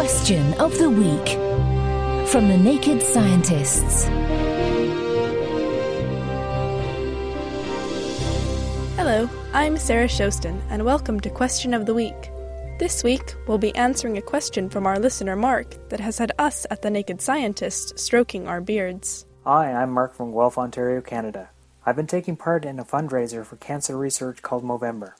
Question of the Week from the Naked Scientists. Hello, I'm Sarah Shostin, and welcome to Question of the Week. This week, we'll be answering a question from our listener Mark that has had us at the Naked Scientists stroking our beards. Hi, I'm Mark from Guelph, Ontario, Canada. I've been taking part in a fundraiser for cancer research called Movember.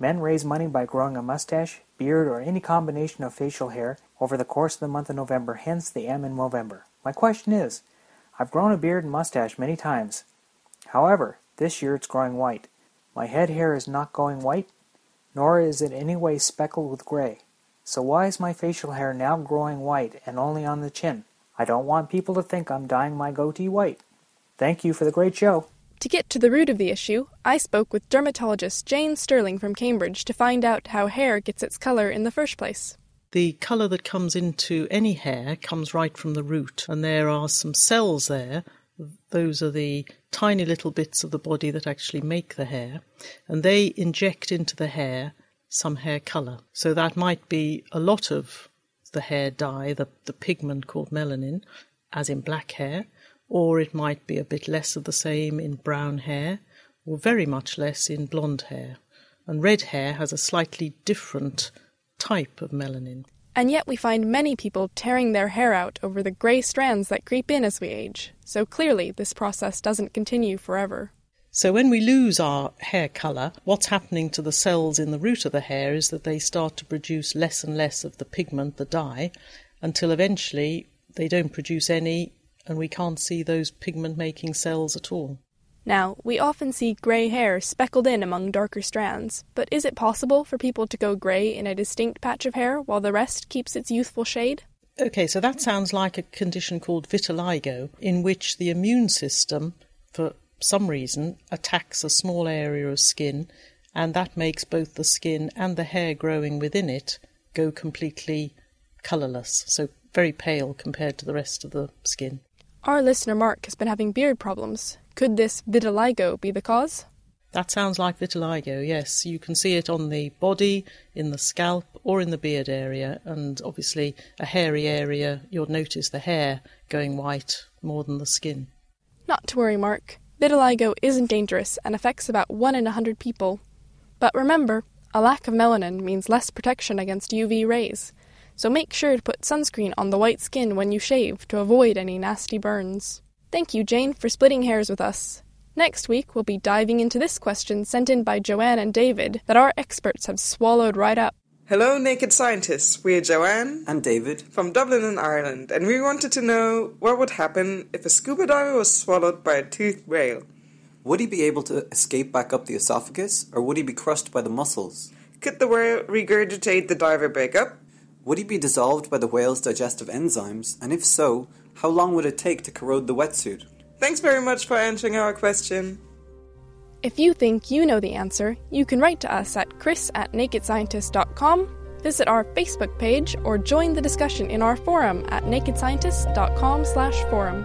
Men raise money by growing a mustache, beard, or any combination of facial hair over the course of the month of November, hence the M in Movember. My question is I've grown a beard and mustache many times. However, this year it's growing white. My head hair is not going white, nor is it any way speckled with gray. So why is my facial hair now growing white and only on the chin? I don't want people to think I'm dyeing my goatee white. Thank you for the great show. To get to the root of the issue, I spoke with dermatologist Jane Sterling from Cambridge to find out how hair gets its colour in the first place. The colour that comes into any hair comes right from the root, and there are some cells there. Those are the tiny little bits of the body that actually make the hair, and they inject into the hair some hair colour. So that might be a lot of the hair dye, the, the pigment called melanin, as in black hair, or it might be a bit less of the same in brown hair, or very much less in blonde hair. And red hair has a slightly different type of melanin. And yet we find many people tearing their hair out over the grey strands that creep in as we age. So clearly, this process doesn't continue forever. So, when we lose our hair colour, what's happening to the cells in the root of the hair is that they start to produce less and less of the pigment, the dye, until eventually they don't produce any and we can't see those pigment making cells at all. Now, we often see grey hair speckled in among darker strands, but is it possible for people to go grey in a distinct patch of hair while the rest keeps its youthful shade? Okay, so that sounds like a condition called vitiligo, in which the immune system, for some reason, attacks a small area of skin, and that makes both the skin and the hair growing within it go completely colourless, so very pale compared to the rest of the skin. Our listener Mark has been having beard problems. Could this vitiligo be the cause? That sounds like vitiligo, yes. You can see it on the body, in the scalp, or in the beard area, and obviously a hairy area, you'll notice the hair going white more than the skin. Not to worry, Mark. Vitiligo isn't dangerous and affects about 1 in a 100 people. But remember, a lack of melanin means less protection against UV rays so make sure to put sunscreen on the white skin when you shave to avoid any nasty burns. Thank you, Jane, for splitting hairs with us. Next week, we'll be diving into this question sent in by Joanne and David that our experts have swallowed right up. Hello, naked scientists. We're Joanne and David from Dublin in Ireland, and we wanted to know what would happen if a scuba diver was swallowed by a toothed whale. Would he be able to escape back up the esophagus, or would he be crushed by the muscles? Could the whale regurgitate the diver back up? Would he be dissolved by the whale's digestive enzymes, and if so, how long would it take to corrode the wetsuit? Thanks very much for answering our question. If you think you know the answer, you can write to us at chris at nakedscientist.com, visit our Facebook page, or join the discussion in our forum at nakedscientist.com slash forum.